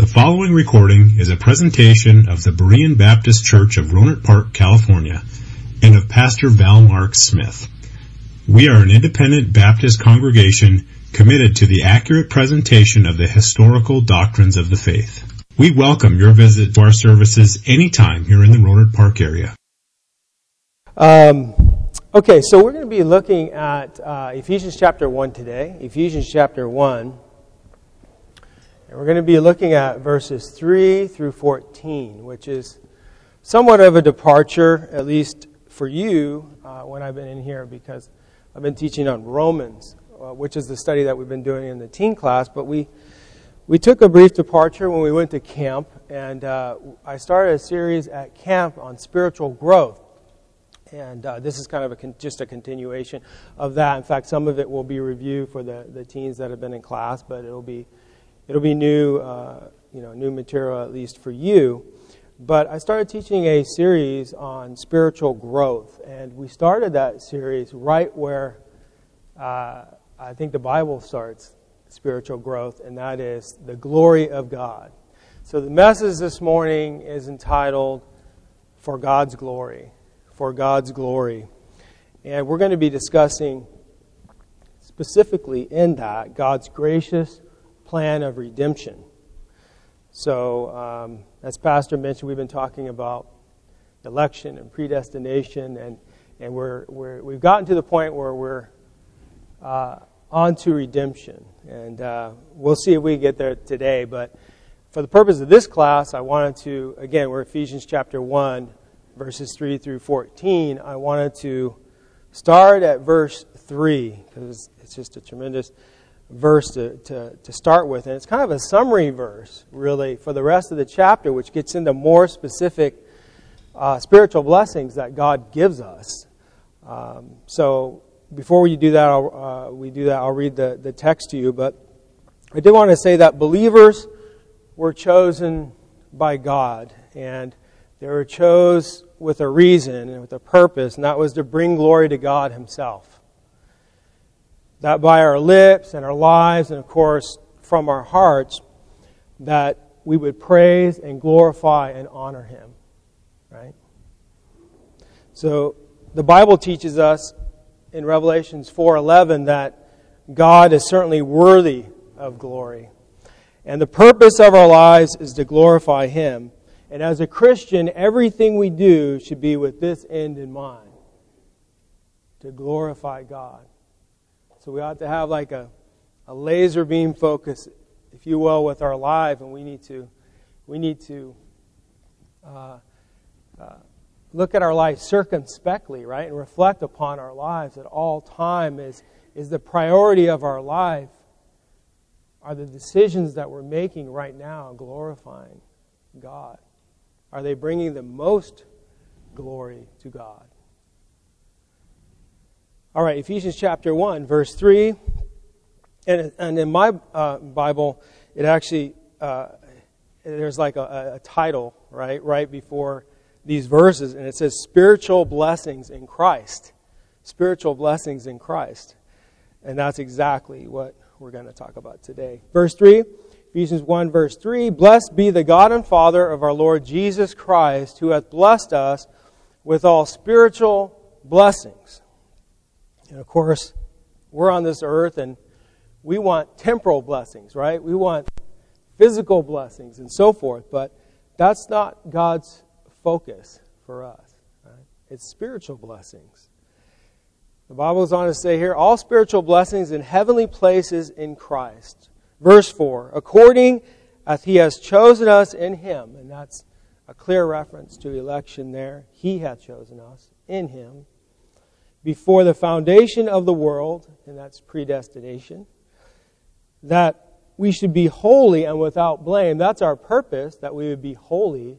The following recording is a presentation of the Berean Baptist Church of Rohnert Park, California, and of Pastor Val Mark Smith. We are an independent Baptist congregation committed to the accurate presentation of the historical doctrines of the faith. We welcome your visit to our services anytime here in the Rohnert Park area. Um, okay, so we're going to be looking at uh, Ephesians chapter 1 today. Ephesians chapter 1. And we're going to be looking at verses 3 through 14, which is somewhat of a departure, at least for you, uh, when I've been in here, because I've been teaching on Romans, uh, which is the study that we've been doing in the teen class. But we, we took a brief departure when we went to camp, and uh, I started a series at camp on spiritual growth. And uh, this is kind of a con- just a continuation of that. In fact, some of it will be review for the, the teens that have been in class, but it'll be it'll be new, uh, you know, new material at least for you. But I started teaching a series on spiritual growth, and we started that series right where uh, I think the Bible starts spiritual growth, and that is the glory of God. So the message this morning is entitled "For God's Glory." For God's glory, and we're going to be discussing specifically in that God's gracious plan of redemption. So, um, as Pastor mentioned, we've been talking about election and predestination, and, and we're, we're, we've gotten to the point where we're uh, on to redemption. And uh, we'll see if we get there today. But for the purpose of this class, I wanted to, again, we're Ephesians chapter 1, verses 3 through 14. I wanted to start at verse 3, because it's just a tremendous verse to, to, to start with. And it's kind of a summary verse, really, for the rest of the chapter, which gets into more specific uh, spiritual blessings that God gives us. Um, so before we do that, I'll, uh, we do that, I'll read the, the text to you. But I did want to say that believers were chosen by God, and they were chose with a reason and with a purpose, and that was to bring glory to God Himself that by our lips and our lives, and of course from our hearts, that we would praise and glorify and honor Him. Right? So the Bible teaches us in Revelations 4:11 that God is certainly worthy of glory. And the purpose of our lives is to glorify Him. And as a Christian, everything we do should be with this end in mind to glorify God. So we ought to have like a, a laser beam focus, if you will, with our life, and we need to we need to uh, uh, look at our life circumspectly, right, and reflect upon our lives at all time. Is is the priority of our life? Are the decisions that we're making right now glorifying God? Are they bringing the most glory to God? All right, Ephesians chapter 1, verse 3. And, and in my uh, Bible, it actually, uh, there's like a, a, title, right, right before these verses, and it says spiritual blessings in Christ. Spiritual blessings in Christ. And that's exactly what we're going to talk about today. Verse 3, Ephesians 1, verse 3 Blessed be the God and Father of our Lord Jesus Christ, who hath blessed us with all spiritual blessings and of course, we're on this earth and we want temporal blessings, right? We want physical blessings and so forth, but that's not God's focus for us. Right? It's spiritual blessings. The Bible goes on to say here, all spiritual blessings in heavenly places in Christ. Verse 4, according as he has chosen us in him, and that's a clear reference to election there. He hath chosen us in him before the foundation of the world, and that's predestination, that we should be holy and without blame. That's our purpose, that we would be holy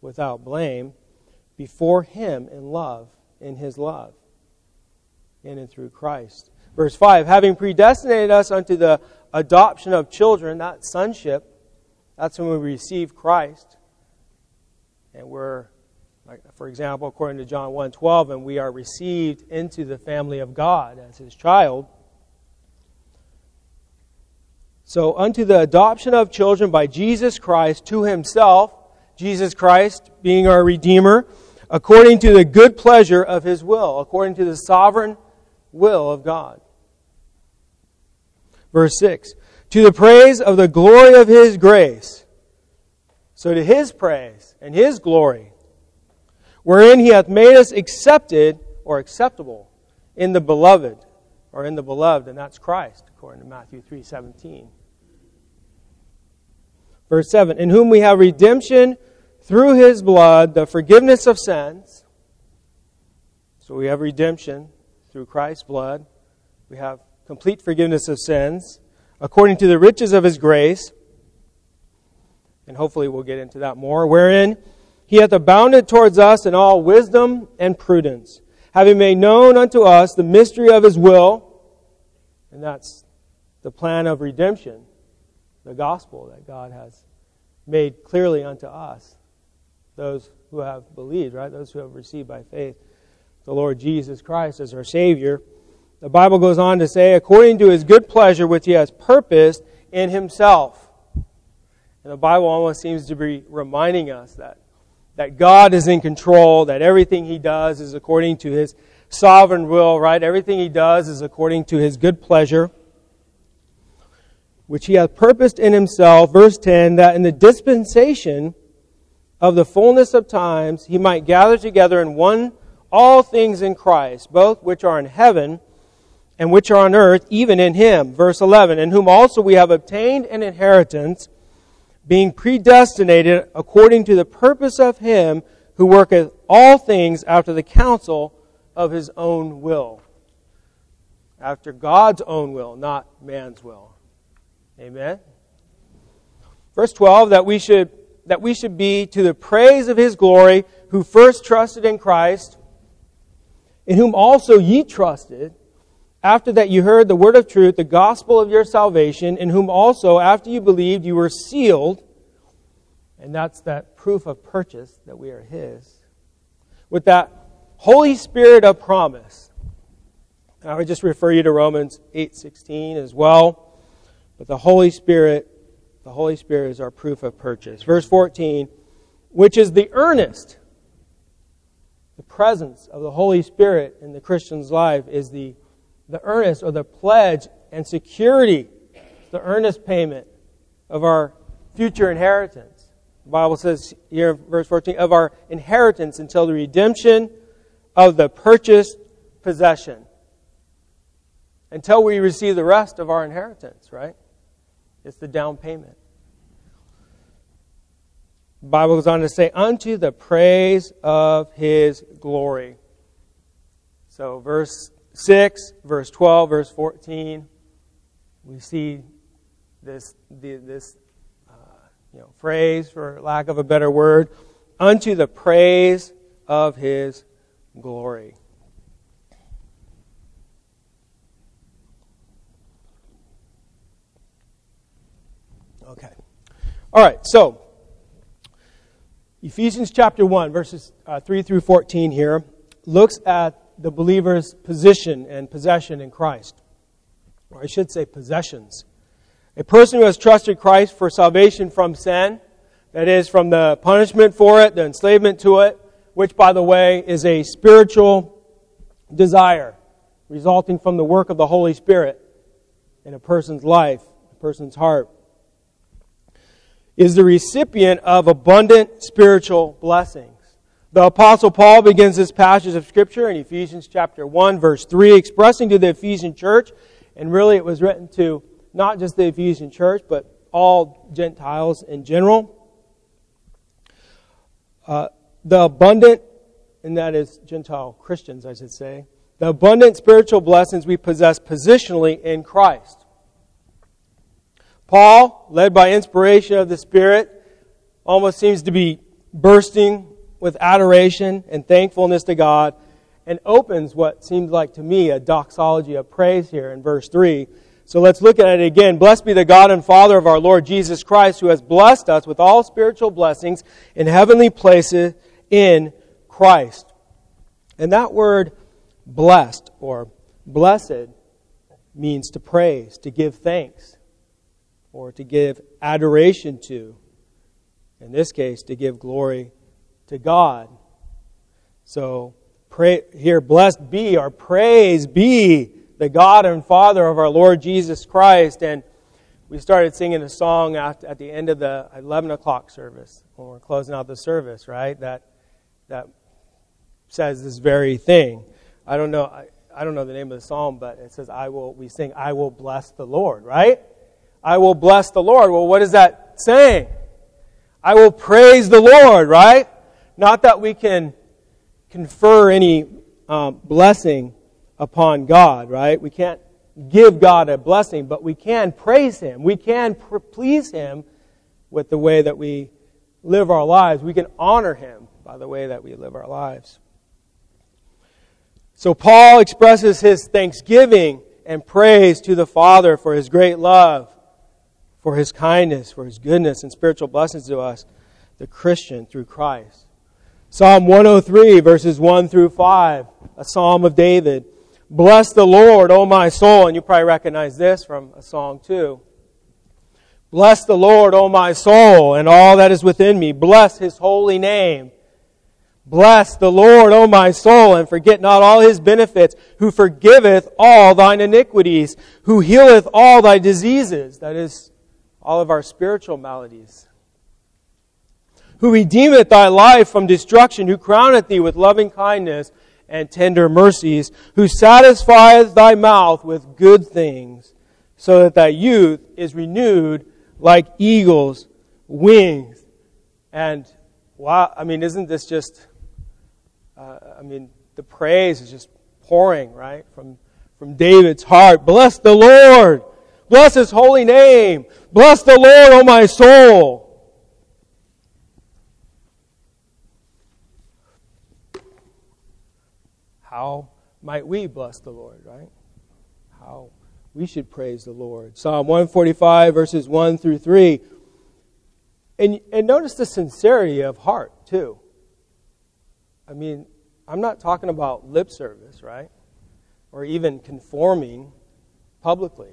without blame before Him in love, in His love, in and through Christ. Verse 5 Having predestinated us unto the adoption of children, that sonship, that's when we receive Christ, and we're for example, according to John 1:12, and we are received into the family of God as his child. So, unto the adoption of children by Jesus Christ to himself, Jesus Christ being our Redeemer, according to the good pleasure of his will, according to the sovereign will of God. Verse 6 To the praise of the glory of his grace. So, to his praise and his glory, wherein he hath made us accepted or acceptable in the beloved, or in the beloved, and that's Christ, according to Matthew 3 17. Verse 7 In whom we have redemption through his blood, the forgiveness of sins. So we have redemption through Christ's blood. We have complete forgiveness of sins according to the riches of his grace. And hopefully we'll get into that more. Wherein he hath abounded towards us in all wisdom and prudence, having made known unto us the mystery of his will. And that's the plan of redemption the gospel that God has made clearly unto us, those who have believed, right? Those who have received by faith the Lord Jesus Christ as our Savior. The Bible goes on to say, according to his good pleasure which he has purposed in himself. And the Bible almost seems to be reminding us that, that God is in control, that everything he does is according to his sovereign will, right? Everything he does is according to his good pleasure which he hath purposed in himself, verse 10, that in the dispensation of the fullness of times he might gather together in one all things in Christ, both which are in heaven and which are on earth, even in him. Verse 11, in whom also we have obtained an inheritance, being predestinated according to the purpose of him who worketh all things after the counsel of his own will. After God's own will, not man's will. Amen. Verse 12 that we should that we should be to the praise of his glory who first trusted in Christ in whom also ye trusted after that you heard the word of truth the gospel of your salvation in whom also after you believed you were sealed. And that's that proof of purchase that we are his. With that holy spirit of promise. I would just refer you to Romans 8:16 as well. But the Holy Spirit, the Holy Spirit is our proof of purchase. Verse 14, which is the earnest, the presence of the Holy Spirit in the Christian's life is the, the earnest or the pledge and security, the earnest payment of our future inheritance. The Bible says here, verse 14, of our inheritance until the redemption of the purchased possession. Until we receive the rest of our inheritance, right? It's the down payment. The Bible goes on to say, unto the praise of his glory. So, verse 6, verse 12, verse 14, we see this, this uh, you know, phrase, for lack of a better word, unto the praise of his glory. Okay. All right, so Ephesians chapter 1, verses uh, 3 through 14 here, looks at the believer's position and possession in Christ. Or I should say possessions. A person who has trusted Christ for salvation from sin, that is, from the punishment for it, the enslavement to it, which, by the way, is a spiritual desire resulting from the work of the Holy Spirit in a person's life, a person's heart is the recipient of abundant spiritual blessings. The apostle Paul begins this passage of scripture in Ephesians chapter 1 verse 3 expressing to the Ephesian church, and really it was written to not just the Ephesian church, but all Gentiles in general. Uh, the abundant, and that is Gentile Christians, I should say, the abundant spiritual blessings we possess positionally in Christ. Paul, led by inspiration of the Spirit, almost seems to be bursting with adoration and thankfulness to God and opens what seems like to me a doxology of praise here in verse 3. So let's look at it again. Blessed be the God and Father of our Lord Jesus Christ, who has blessed us with all spiritual blessings in heavenly places in Christ. And that word blessed or blessed means to praise, to give thanks. or to give adoration to. In this case, to give glory to God. So, pray, here, blessed be or praise be the God and Father of our Lord Jesus Christ. And we started singing a song at, at the end of the 11 o'clock service when we're closing out the service, right? That, that says this very thing. I don't know. I, I don't know the name of the psalm, but it says, I will, we sing, I will bless the Lord, right? I will bless the Lord. Well, what is that saying? I will praise the Lord, right? Not that we can confer any um, blessing upon God, right? We can't give God a blessing, but we can praise Him. We can pr- please Him with the way that we live our lives. We can honor Him by the way that we live our lives. So Paul expresses his thanksgiving and praise to the Father for his great love, for his kindness, for his goodness and spiritual blessings to us, the Christian, through Christ. Psalm 103, verses 1 through 5, a psalm of David. Bless the Lord, O my soul. And you probably recognize this from a song too. Bless the Lord, O my soul, and all that is within me. Bless his holy name. Bless the Lord, O my soul, and forget not all his benefits, who forgiveth all thine iniquities, who healeth all thy diseases, that is, all of our spiritual maladies, who redeemeth thy life from destruction, who crowneth thee with loving kindness and tender mercies, who satisfieth thy mouth with good things, so that thy youth is renewed like eagle's wings. And wow, I mean, isn't this just, uh, I mean, the praise is just pouring, right, from, from David's heart. Bless the Lord. Bless his holy name. Bless the Lord, O my soul. How might we bless the Lord, right? How we should praise the Lord. Psalm 145, verses 1 through 3. And, and notice the sincerity of heart, too. I mean, I'm not talking about lip service, right? Or even conforming publicly.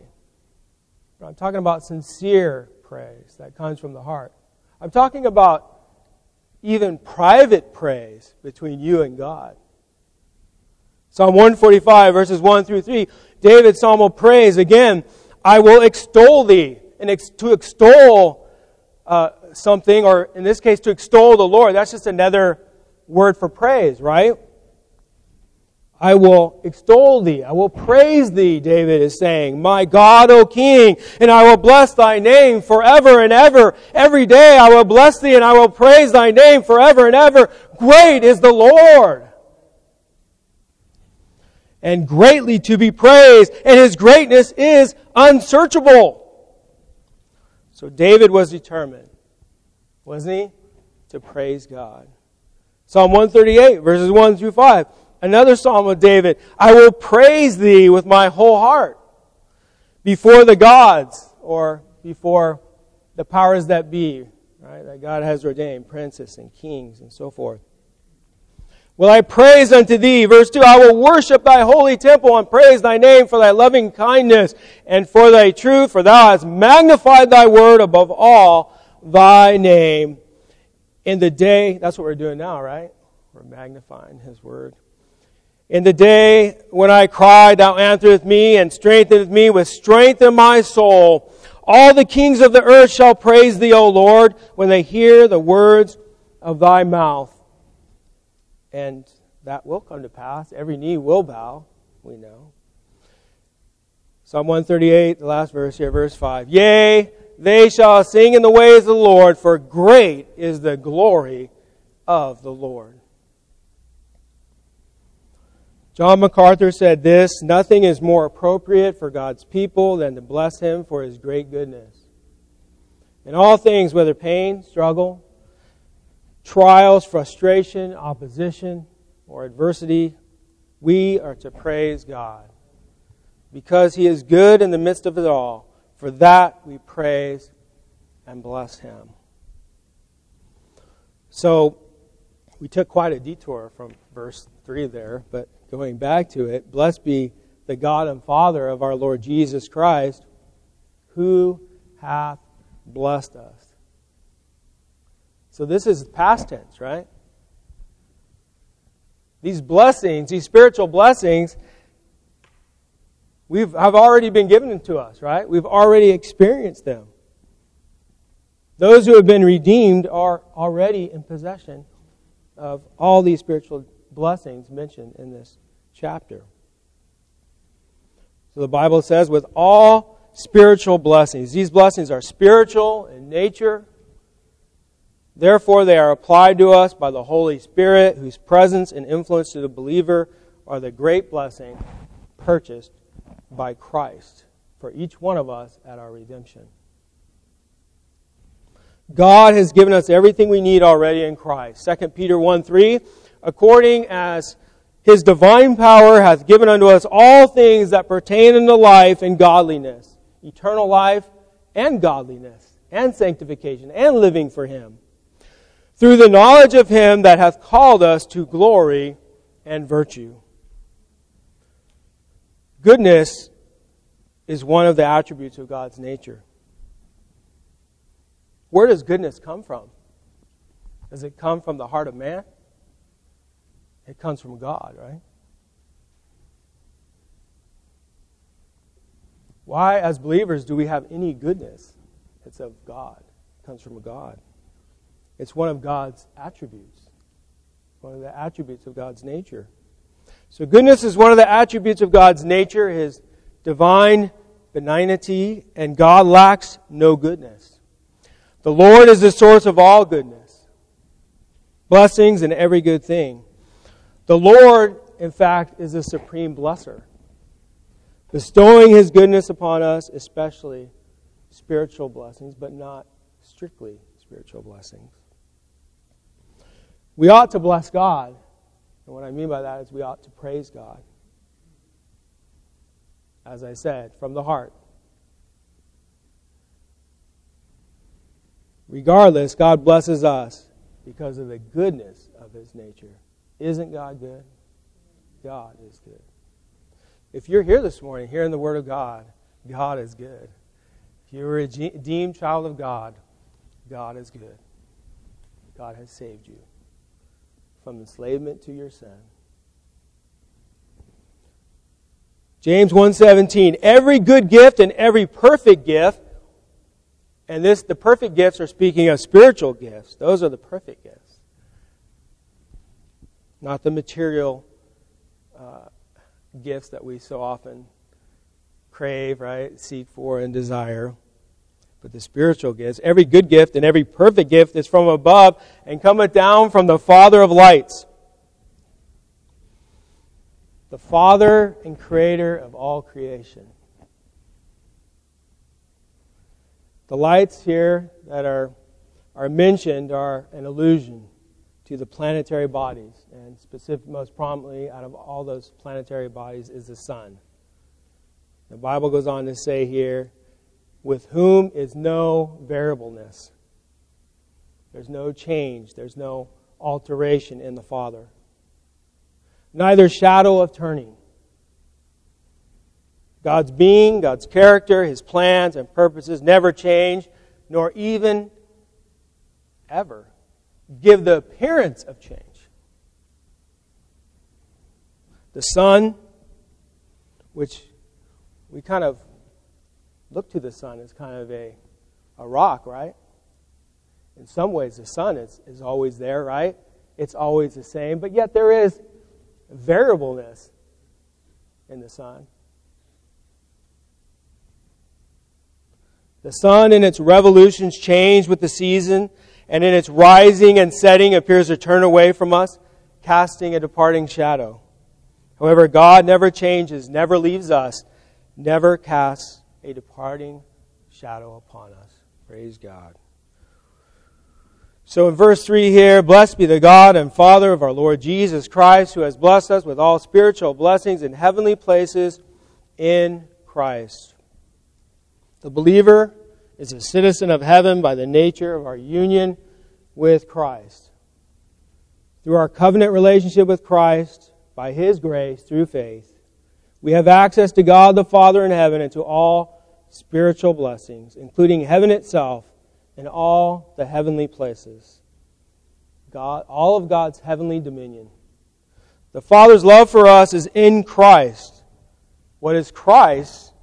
But I'm talking about sincere praise that comes from the heart. I'm talking about even private praise between you and God. Psalm 145, verses 1 through 3, David's psalm of praise. Again, I will extol thee. And ex- to extol uh, something, or in this case, to extol the Lord, that's just another word for praise, right? I will extol thee. I will praise thee, David is saying. My God, O King, and I will bless thy name forever and ever. Every day I will bless thee and I will praise thy name forever and ever. Great is the Lord and greatly to be praised, and his greatness is unsearchable. So David was determined, wasn't he, to praise God. Psalm 138, verses 1 through 5. Another psalm of David. I will praise thee with my whole heart before the gods, or before the powers that be, right, that God has ordained, princes and kings and so forth. Will I praise unto thee? Verse 2, I will worship thy holy temple and praise thy name for thy loving kindness and for thy truth, for thou hast magnified thy word above all thy name. In the day, that's what we're doing now, right? We're magnifying his word. In the day when I cried, thou answerest me and strengtheneth me with strength in my soul. All the kings of the earth shall praise thee, O Lord, when they hear the words of thy mouth. And that will come to pass. Every knee will bow, we know. Psalm 138, the last verse here, verse 5. Yea, they shall sing in the ways of the Lord, for great is the glory of the Lord. John MacArthur said this Nothing is more appropriate for God's people than to bless Him for His great goodness. In all things, whether pain, struggle, trials, frustration, opposition, or adversity, we are to praise God. Because He is good in the midst of it all. For that we praise and bless Him. So, we took quite a detour from verse 3 there, but going back to it, blessed be the God and Father of our Lord Jesus Christ, who hath blessed us. So this is past tense, right? These blessings, these spiritual blessings, we've have already been given to us, right? We've already experienced them. Those who have been redeemed are already in possession of all these spiritual blessings mentioned in this chapter. So the Bible says, with all spiritual blessings, these blessings are spiritual in nature. Therefore, they are applied to us by the Holy Spirit, whose presence and influence to the believer are the great blessing purchased by Christ for each one of us at our redemption. God has given us everything we need already in Christ. 2 Peter 1 3, according as his divine power hath given unto us all things that pertain unto life and godliness, eternal life and godliness, and sanctification, and living for him, through the knowledge of him that hath called us to glory and virtue. Goodness is one of the attributes of God's nature. Where does goodness come from? Does it come from the heart of man? It comes from God, right? Why, as believers, do we have any goodness? It's of God. It comes from God. It's one of God's attributes, one of the attributes of God's nature. So, goodness is one of the attributes of God's nature, His divine benignity, and God lacks no goodness. The Lord is the source of all goodness, blessings, and every good thing. The Lord, in fact, is the supreme blesser, bestowing his goodness upon us, especially spiritual blessings, but not strictly spiritual blessings. We ought to bless God. And what I mean by that is we ought to praise God. As I said, from the heart. Regardless, God blesses us because of the goodness of his nature. Isn't God good? God is good. If you're here this morning hearing the Word of God, God is good. If you're a redeemed child of God, God is good. God has saved you from enslavement to your sin. James 1:17 Every good gift and every perfect gift and this the perfect gifts are speaking of spiritual gifts. Those are the perfect gifts not the material uh, gifts that we so often crave, right, seek for, and desire, but the spiritual gifts. Every good gift and every perfect gift is from above and cometh down from the Father of lights. The Father and Creator of all creation. The lights here that are, are mentioned are an illusion to the planetary bodies, and specific, most prominently out of all those planetary bodies is the sun. The Bible goes on to say here, with whom is no variableness. There's no change, there's no alteration in the Father. Neither shadow of turning. God's being, God's character, His plans and purposes never change, nor even ever give the appearance of change. The sun, which we kind of look to the sun as kind of a, a rock, right? In some ways, the sun is, is always there, right? It's always the same, but yet there is variableness in the sun. The sun in its revolutions change with the season and in its rising and setting appears to turn away from us, casting a departing shadow. However, God never changes, never leaves us, never casts a departing shadow upon us. Praise God. So in verse 3 here, blessed be the God and Father of our Lord Jesus Christ, who has blessed us with all spiritual blessings in heavenly places in Christ. The believer is a citizen of heaven by the nature of our union with Christ. Through our covenant relationship with Christ, by His grace, through faith, we have access to God the Father in heaven and to all spiritual blessings, including heaven itself and all the heavenly places. God, all of God's heavenly dominion. The Father's love for us is in Christ. What is Christ,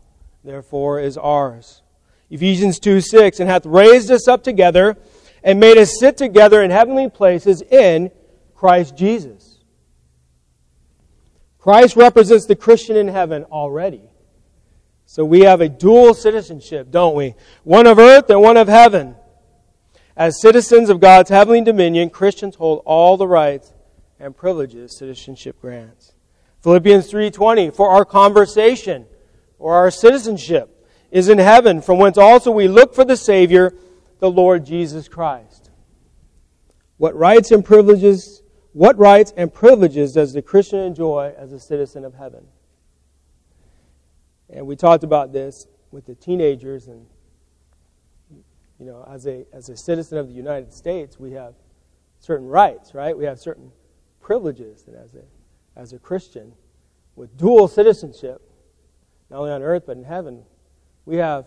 therefore, is ours. Ephesians 2 6, and hath raised us up together and made us sit together in heavenly places in Christ Jesus. Christ represents the Christian in heaven already. So we have a dual citizenship, don't we? One of earth and one of heaven. As citizens of God's heavenly dominion, Christians hold all the rights and privileges citizenship grants. Philippians 3:20 For our conversation or our citizenship is in heaven, from whence also we look for the Savior, the Lord Jesus Christ. What rights and privileges what rights and privileges does the Christian enjoy as a citizen of heaven? And we talked about this with the teenagers and you know, as a as a citizen of the United States, we have certain rights, right? We have certain privileges and as a as a Christian with dual citizenship, not only on earth but in heaven, we have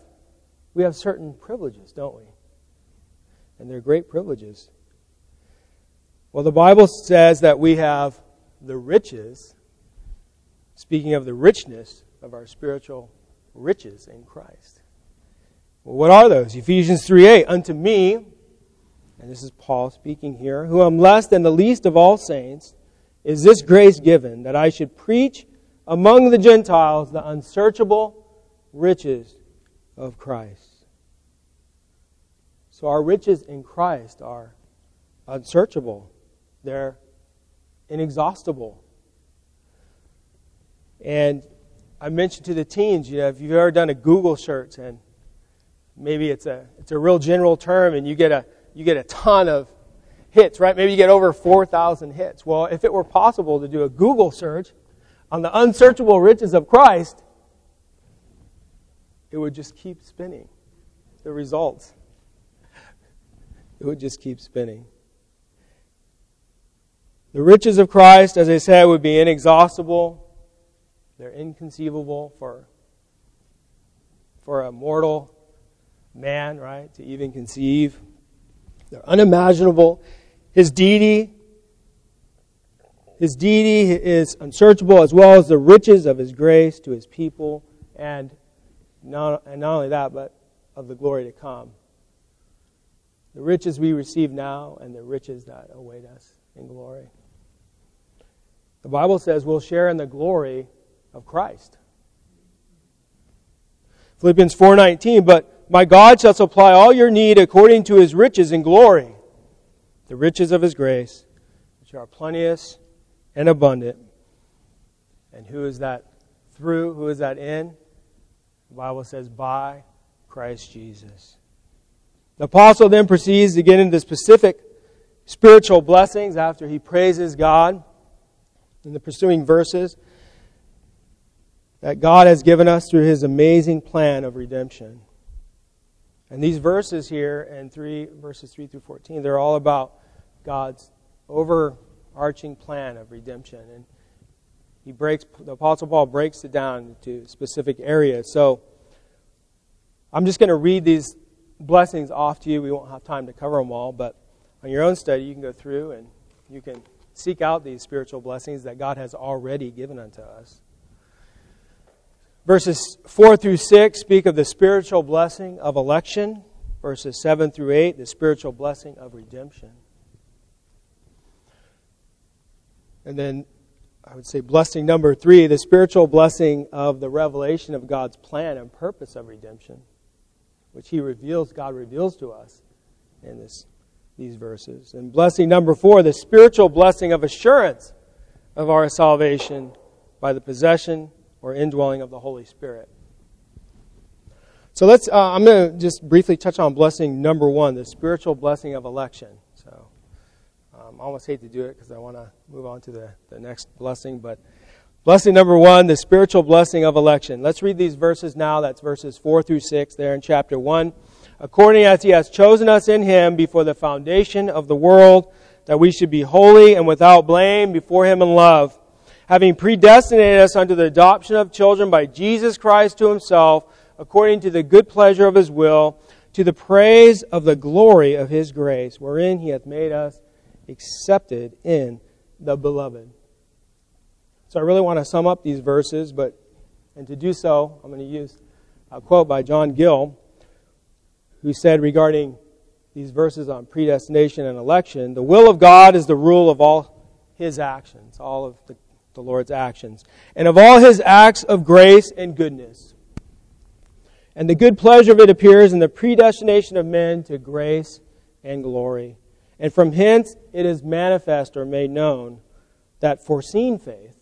we have certain privileges, don't we? And they're great privileges. Well, the Bible says that we have the riches, speaking of the richness of our spiritual riches in Christ. Well, what are those? Ephesians 3 8. Unto me, and this is Paul speaking here, who am less than the least of all saints, is this grace given that I should preach among the Gentiles the unsearchable riches of Christ. So our riches in Christ are unsearchable, they're inexhaustible. And I mentioned to the teens, you know, if you've ever done a Google search and maybe it's a it's a real general term and you get a you get a ton of hits, right? Maybe you get over 4,000 hits. Well, if it were possible to do a Google search on the unsearchable riches of Christ, it would just keep spinning. The results. It would just keep spinning. The riches of Christ, as I said, would be inexhaustible. They're inconceivable for, for a mortal man, right, to even conceive. They're unimaginable. His deity, his deity is unsearchable as well as the riches of his grace to his people and not, and not only that, but of the glory to come. The riches we receive now and the riches that await us in glory. The Bible says we'll share in the glory of Christ. Philippians 4:19, but my God shall supply all your need according to his riches and glory, the riches of his grace, which are plenteous and abundant. And who is that through? Who is that in? The Bible says, by Christ Jesus. The apostle then proceeds to get into specific spiritual blessings after he praises God in the pursuing verses that God has given us through his amazing plan of redemption. And these verses here in 3 verses 3 through 14, they're all about God's overarching plan of redemption. And he breaks the apostle Paul breaks it down into specific areas. So I'm just going to read these blessings off to you. We won't have time to cover them all, but on your own study you can go through and you can seek out these spiritual blessings that God has already given unto us. Verses 4 through 6 speak of the spiritual blessing of election. Verses 7 through 8, the spiritual blessing of redemption. And then I would say blessing number 3, the spiritual blessing of the revelation of God's plan and purpose of redemption, which he reveals, God reveals to us in this, these verses. And blessing number 4, the spiritual blessing of assurance of our salvation by the possession or indwelling of the Holy Spirit. So let's, uh, I'm going to just briefly touch on blessing number one, the spiritual blessing of election. So um, I almost hate to do it because I want to move on to the, the next blessing. But blessing number one, the spiritual blessing of election. Let's read these verses now. That's verses 4 through 6 there in chapter 1. According as he has chosen us in him before the foundation of the world, that we should be holy and without blame before him in love having predestinated us unto the adoption of children by Jesus Christ to himself, according to the good pleasure of his will, to the praise of the glory of his grace, wherein he hath made us accepted in the beloved. So I really want to sum up these verses, but and to do so, I'm going to use a quote by John Gill, who said regarding these verses on predestination and election, the will of God is the rule of all his actions, all of the, the Lord's actions, and of all his acts of grace and goodness. And the good pleasure of it appears in the predestination of men to grace and glory. And from hence it is manifest or made known that foreseen faith,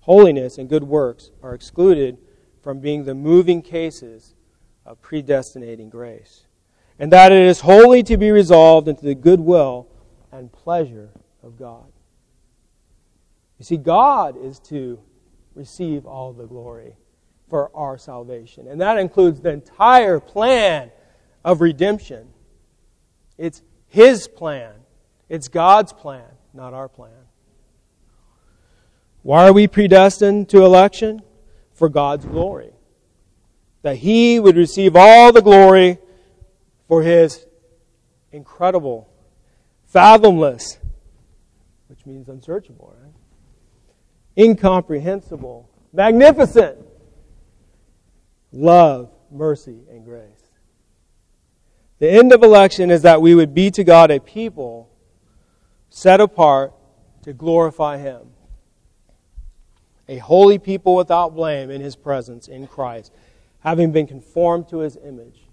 holiness, and good works are excluded from being the moving cases of predestinating grace. And that it is wholly to be resolved into the goodwill and pleasure of God. You see, God is to receive all the glory for our salvation. And that includes the entire plan of redemption. It's His plan, it's God's plan, not our plan. Why are we predestined to election? For God's glory. That He would receive all the glory for His incredible, fathomless, which means unsearchable, right? Incomprehensible, magnificent love, mercy, and grace. The end of election is that we would be to God a people set apart to glorify Him. A holy people without blame in His presence in Christ, having been conformed to His image.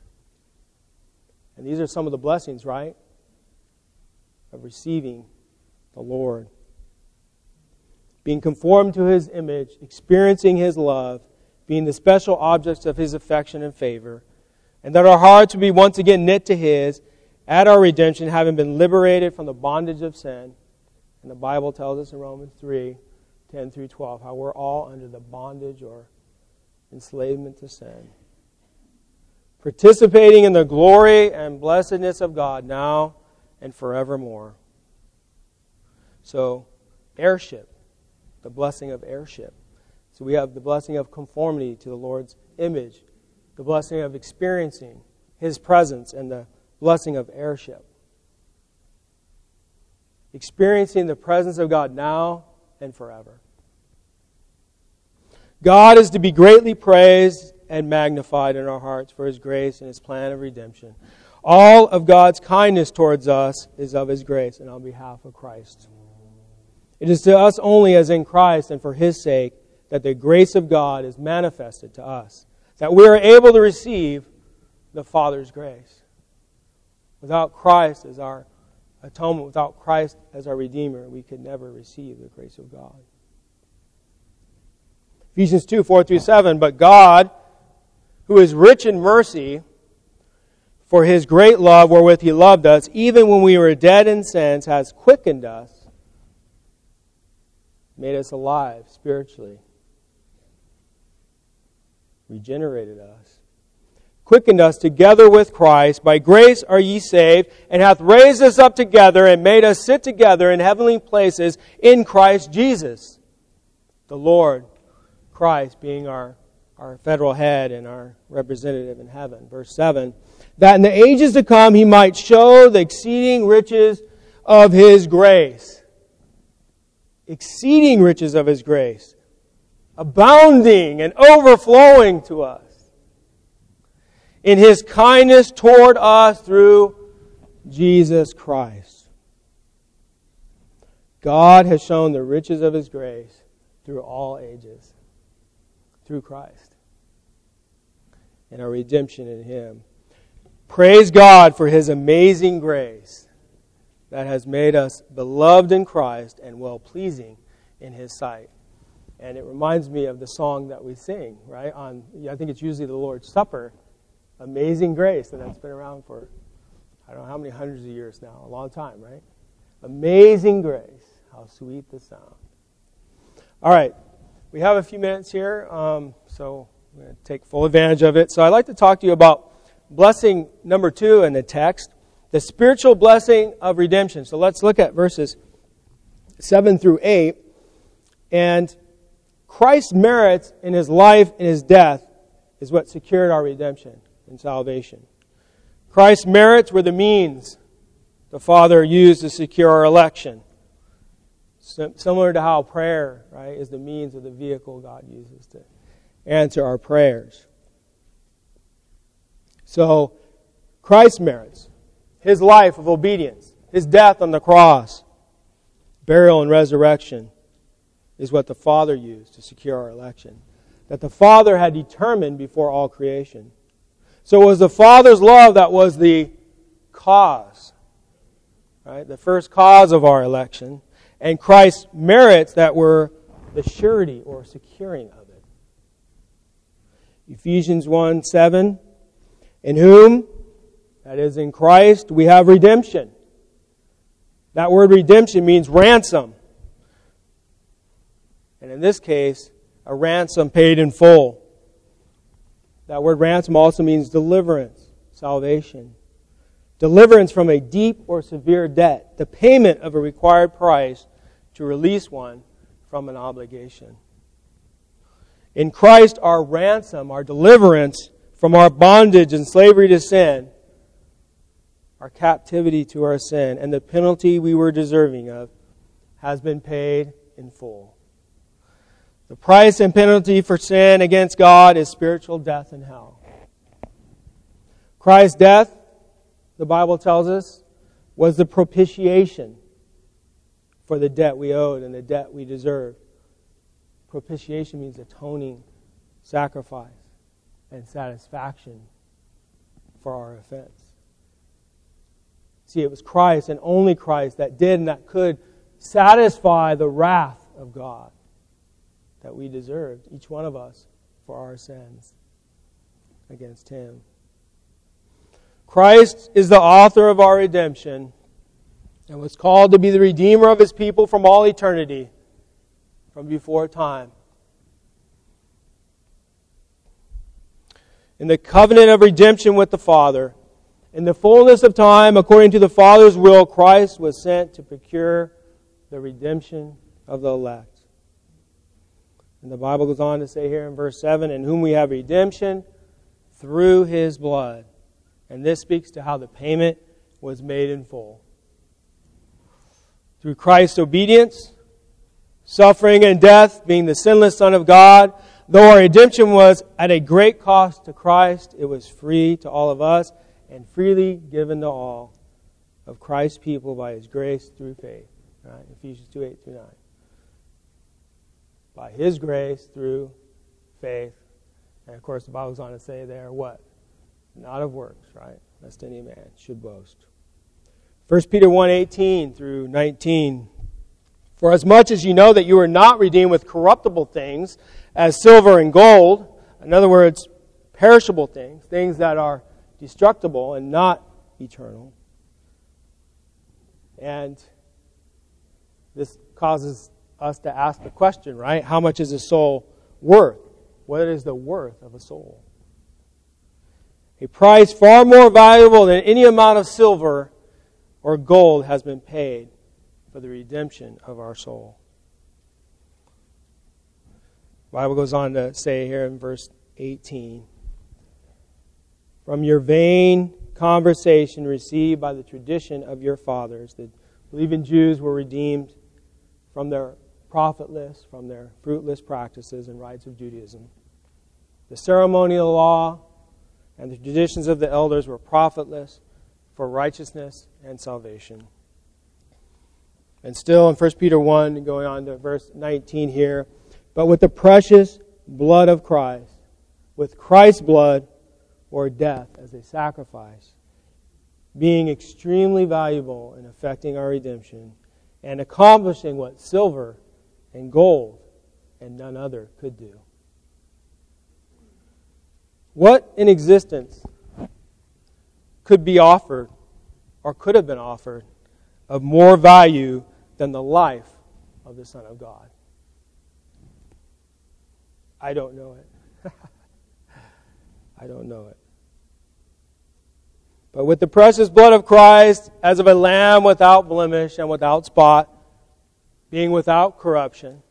And these are some of the blessings, right? Of receiving the Lord. Being conformed to His image, experiencing His love, being the special objects of his affection and favor, and that our hearts would be once again knit to his at our redemption, having been liberated from the bondage of sin. And the Bible tells us in Romans 3 10 through 12 how we're all under the bondage or enslavement to sin. Participating in the glory and blessedness of God now and forevermore. So, heirship, the blessing of heirship. So we have the blessing of conformity to the Lord's image, the blessing of experiencing His presence, and the blessing of heirship. Experiencing the presence of God now and forever. God is to be greatly praised and magnified in our hearts for His grace and His plan of redemption. All of God's kindness towards us is of His grace and on behalf of Christ. It is to us only as in Christ and for His sake that the grace of God is manifested to us, that we are able to receive the Father's grace. Without Christ as our atonement, without Christ as our Redeemer, we could never receive the grace of God. Ephesians 2 4 through 7. But God, who is rich in mercy, for his great love wherewith he loved us, even when we were dead in sins, has quickened us, made us alive spiritually regenerated us, quickened us together with Christ. By grace are ye saved, and hath raised us up together and made us sit together in heavenly places in Christ Jesus. The Lord, Christ, being our, our federal head and our representative in heaven. Verse 7 That in the ages to come he might show the exceeding riches of his grace. Exceeding riches of his grace abounding and overflowing to us in his kindness toward us through Jesus Christ. God has shown the riches of his grace through all ages, through Christ, and our redemption in him. Praise God for his amazing grace that has made us beloved in Christ and well pleasing in his sight. And it reminds me of the song that we sing, right? On I think it's usually the Lord's Supper, Amazing Grace, and that's been around for I don't know how many hundreds of years now, a long time, right? Amazing Grace, how sweet the sound. All right, we have a few minutes here, um, so I'm going to take full advantage of it. So I'd like to talk to you about blessing number two in the text, the spiritual blessing of redemption. So let's look at verses 7 through 8. And Christ's merits in his life and his death is what secured our redemption and salvation. Christ's merits were the means the Father used to secure our election. Similar to how prayer, right, is the means of the vehicle God uses to answer our prayers. So, Christ's merits, his life of obedience, his death on the cross, burial and resurrection, is what the Father used to secure our election. That the Father had determined before all creation. So it was the Father's love that was the cause, right? The first cause of our election. And Christ's merits that were the surety or securing of it. Ephesians 1 7. In whom, that is in Christ, we have redemption. That word redemption means ransom. And in this case, a ransom paid in full. That word ransom also means deliverance, salvation. Deliverance from a deep or severe debt, the payment of a required price to release one from an obligation. In Christ, our ransom, our deliverance from our bondage and slavery to sin, our captivity to our sin, and the penalty we were deserving of, has been paid in full. The price and penalty for sin against God is spiritual death and hell. Christ's death, the Bible tells us, was the propitiation for the debt we owed and the debt we deserved. Propitiation means atoning, sacrifice, and satisfaction for our offense. See, it was Christ and only Christ that did and that could satisfy the wrath of God that we deserved, each one of us, for our sins against Him. Christ is the author of our redemption and was called to be the Redeemer of His people from all eternity, from before time. In the covenant of redemption with the Father, in the fullness of time, according to the Father's will, Christ was sent to procure the redemption of the elect. And the Bible goes on to say here in verse 7 In whom we have redemption through his blood. And this speaks to how the payment was made in full. Through Christ's obedience, suffering, and death, being the sinless Son of God, though our redemption was at a great cost to Christ, it was free to all of us and freely given to all of Christ's people by his grace through faith. Right? Ephesians 2 8 through 9 by His grace through faith. And of course, the Bible goes on to say there, what? Not of works, right? Lest any man should boast. 1 Peter 1 18 through 19. For as much as you know that you are not redeemed with corruptible things, as silver and gold, in other words, perishable things, things that are destructible and not eternal. And this causes us to ask the question, right? How much is a soul worth? What is the worth of a soul? A price far more valuable than any amount of silver or gold has been paid for the redemption of our soul. The Bible goes on to say here in verse 18 From your vain conversation received by the tradition of your fathers, the believing Jews were redeemed from their profitless from their fruitless practices and rites of Judaism. The ceremonial law and the traditions of the elders were profitless for righteousness and salvation. And still in 1 Peter 1, going on to verse 19 here, but with the precious blood of Christ, with Christ's blood or death as a sacrifice, being extremely valuable in effecting our redemption and accomplishing what silver and gold, and none other could do. What in existence could be offered or could have been offered of more value than the life of the Son of God? I don't know it. I don't know it. But with the precious blood of Christ, as of a lamb without blemish and without spot, being without corruption,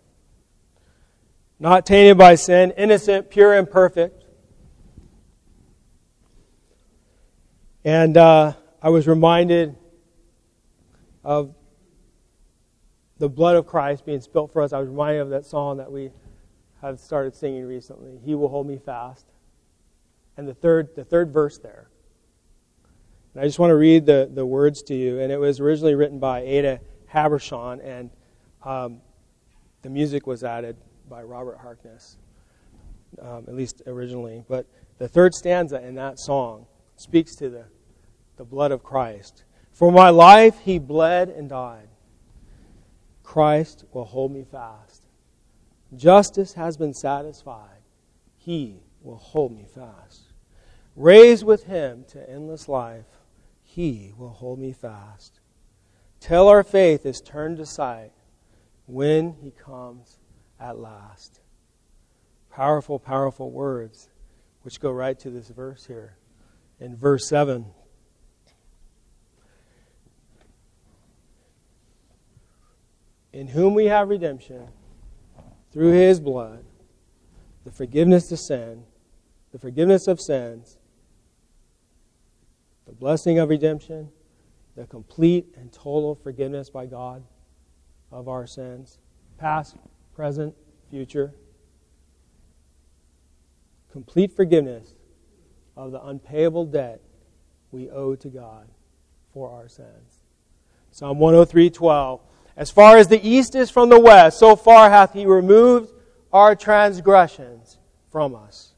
not tainted by sin, innocent, pure, and perfect, And uh, I was reminded of the blood of Christ being spilt for us. I was reminded of that song that we have started singing recently. He will hold me fast. And the third, the third verse there. And I just want to read the, the words to you. And it was originally written by Ada Habershon, and um, the music was added by Robert Harkness, um, at least originally. But the third stanza in that song speaks to the, the blood of Christ. For my life he bled and died. Christ will hold me fast. Justice has been satisfied. He will hold me fast. Raised with him to endless life, he will hold me fast. Till our faith is turned to sight when he comes at last. Powerful, powerful words which go right to this verse here. In verse 7, in whom we have redemption through his blood, the forgiveness of sin, the forgiveness of sins, the blessing of redemption, the complete and total forgiveness by God of our sins, past, present, future. Complete forgiveness of the unpayable debt we owe to God for our sins. Psalm 103:12 As far as the east is from the west, so far hath he removed our transgressions from us.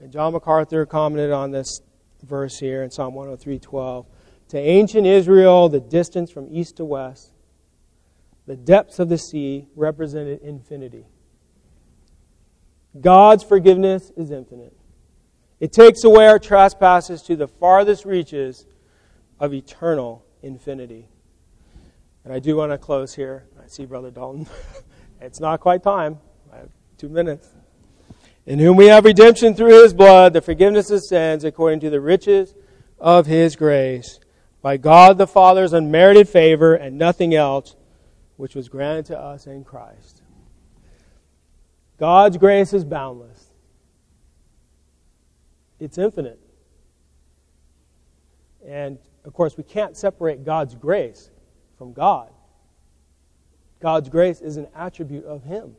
And John MacArthur commented on this verse here in Psalm 103:12. To ancient Israel, the distance from east to west, the depths of the sea represented infinity. God's forgiveness is infinite. It takes away our trespasses to the farthest reaches of eternal infinity. And I do want to close here. I see Brother Dalton. it's not quite time. I have two minutes. In whom we have redemption through his blood, the forgiveness of sins according to the riches of his grace, by God the Father's unmerited favor and nothing else, which was granted to us in Christ. God's grace is boundless. It's infinite. And of course, we can't separate God's grace from God. God's grace is an attribute of Him.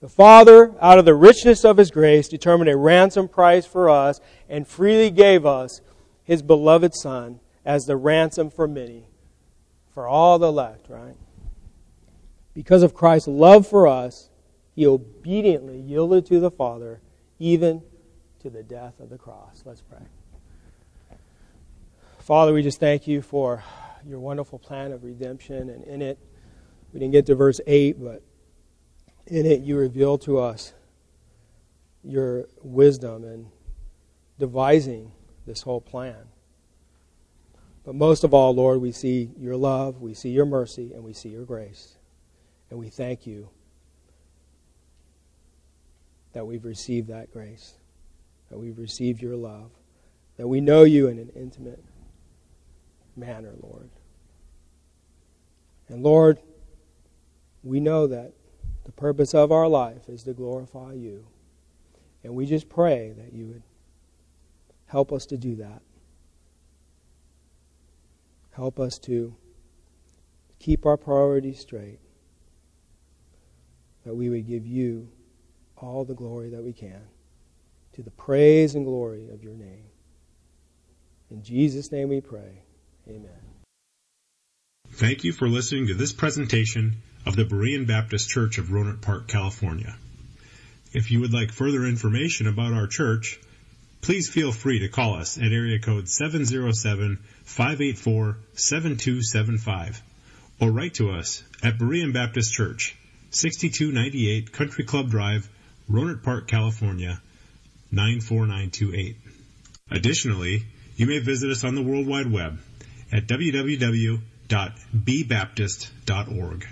The Father, out of the richness of His grace, determined a ransom price for us and freely gave us His beloved Son as the ransom for many, for all the elect, right? Because of Christ's love for us, He obediently yielded to the Father, even to the death of the cross. Let's pray. Father, we just thank you for your wonderful plan of redemption, and in it, we didn't get to verse 8, but in it you reveal to us your wisdom in devising this whole plan. But most of all, Lord, we see your love, we see your mercy, and we see your grace. And we thank you that we've received that grace, that we've received your love, that we know you in an intimate manner, Lord. And Lord, we know that the purpose of our life is to glorify you. And we just pray that you would help us to do that. Help us to keep our priorities straight. That we would give you all the glory that we can to the praise and glory of your name. In Jesus' name we pray. Amen. Thank you for listening to this presentation of the Berean Baptist Church of Rohnert Park, California. If you would like further information about our church, please feel free to call us at area code 707-584-7275 or write to us at Berean Baptist Church, 6298 Country Club Drive, Rohnert Park, California, 94928. Additionally, you may visit us on the World Wide Web at www.bbaptist.org.